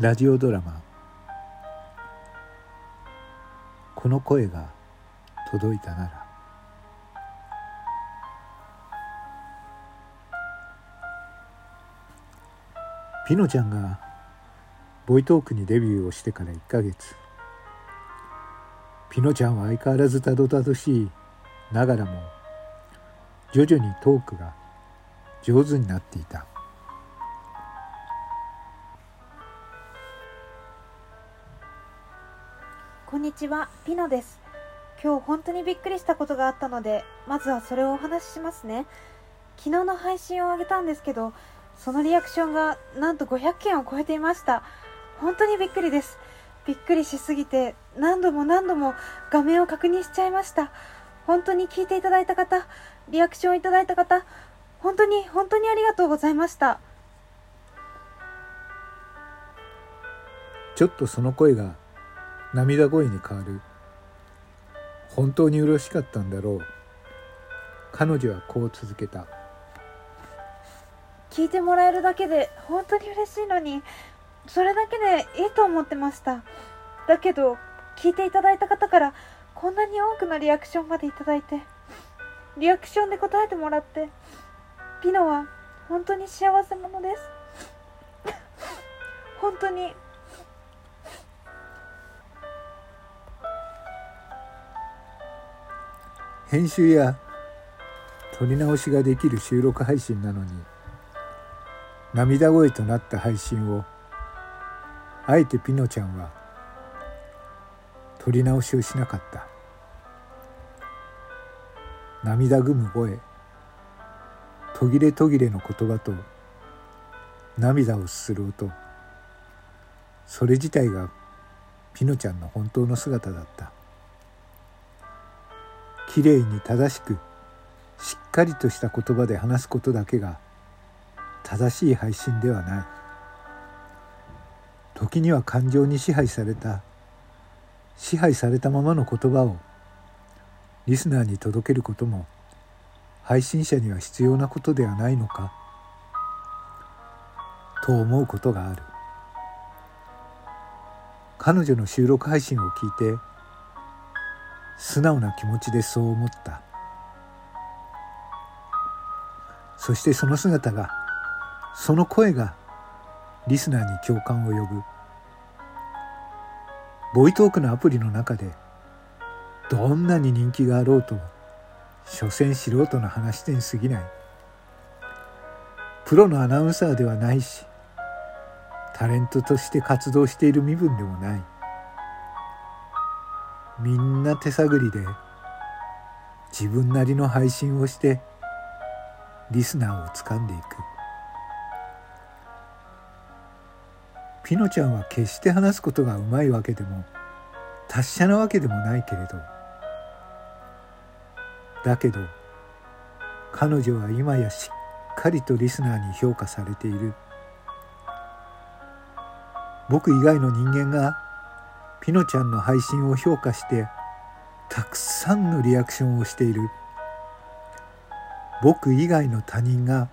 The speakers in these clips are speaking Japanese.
ラジオドラマ「この声が届いたなら」ピノちゃんがボイトークにデビューをしてから1ヶ月。ピノちゃんは相変わらずたどたどしい。ながらも徐々にトークが上手になっていた。こんにちは、ピノです。今日本当にびっくりしたことがあったので、まずはそれをお話ししますね。昨日の配信を上げたんですけど、そのリアクションがなんと500件を超えていました。本当にびっくりです。びっくりしすぎて何度も何度も画面を確認しちゃいました。本当に聞いていただいた方、リアクションいただいた方、本当に本当にありがとうございました。ちょっとその声が涙声に変わる。本当に嬉しかったんだろう。彼女はこう続けた。聞いてもらえるだけで本当に嬉しいのにそれだけでいいと思ってました。だけど聞いていただいた方からこんなに多くのリアクションまでいただいてリアクションで答えてもらってピノは本当に幸せ者です。本当に編集や撮り直しができる収録配信なのに涙声となった配信をあえてピノちゃんは撮り直しをしなかった。涙ぐむ声途切れ途切れの言葉と涙をする音。それ自体がピノちゃんの本当の姿だった。きれいに正しくしっかりとした言葉で話すことだけが正しい配信ではない。時には感情に支配された支配されたままの言葉をリスナーに届けることも配信者には必要なことではないのかと思うことがある。彼女の収録配信を聞いて素直な気持ちでそう思った。そしてその姿がその声がリスナーに共感を呼ぶ。ボイトークのアプリの中でどんなに人気があろうとも所詮素人の話し手に過ぎない。プロのアナウンサーではないしタレントとして活動している身分でもない。みんな手探りで自分なりの配信をしてリスナーを掴んでいく。ピノちゃんは決して話すことがうまいわけでも達者なわけでもないけれどだけど彼女は今やしっかりとリスナーに評価されている。僕以外の人間がピノちゃんの配信を評価してたくさんのリアクションをしている。僕以外の他人が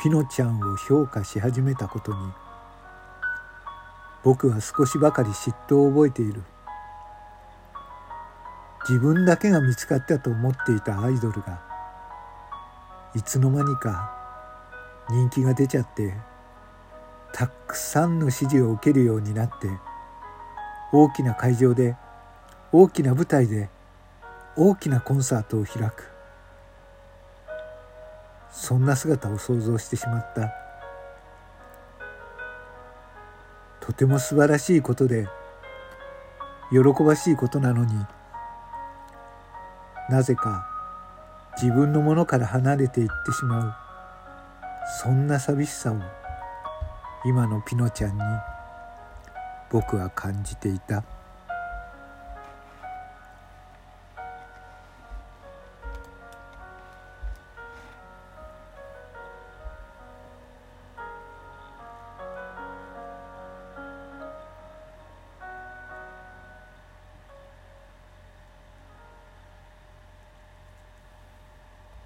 ピノちゃんを評価し始めたことに僕は少しばかり嫉妬を覚えている。自分だけが見つかったと思っていたアイドルがいつの間にか人気が出ちゃってたくさんの支持を受けるようになって大きな会場で大きな舞台で大きなコンサートを開く。そんな姿を想像してしまった。とても素晴らしいことで喜ばしいことなのになぜか自分のものから離れていってしまう。そんな寂しさを今のピノちゃんに僕は感じていた。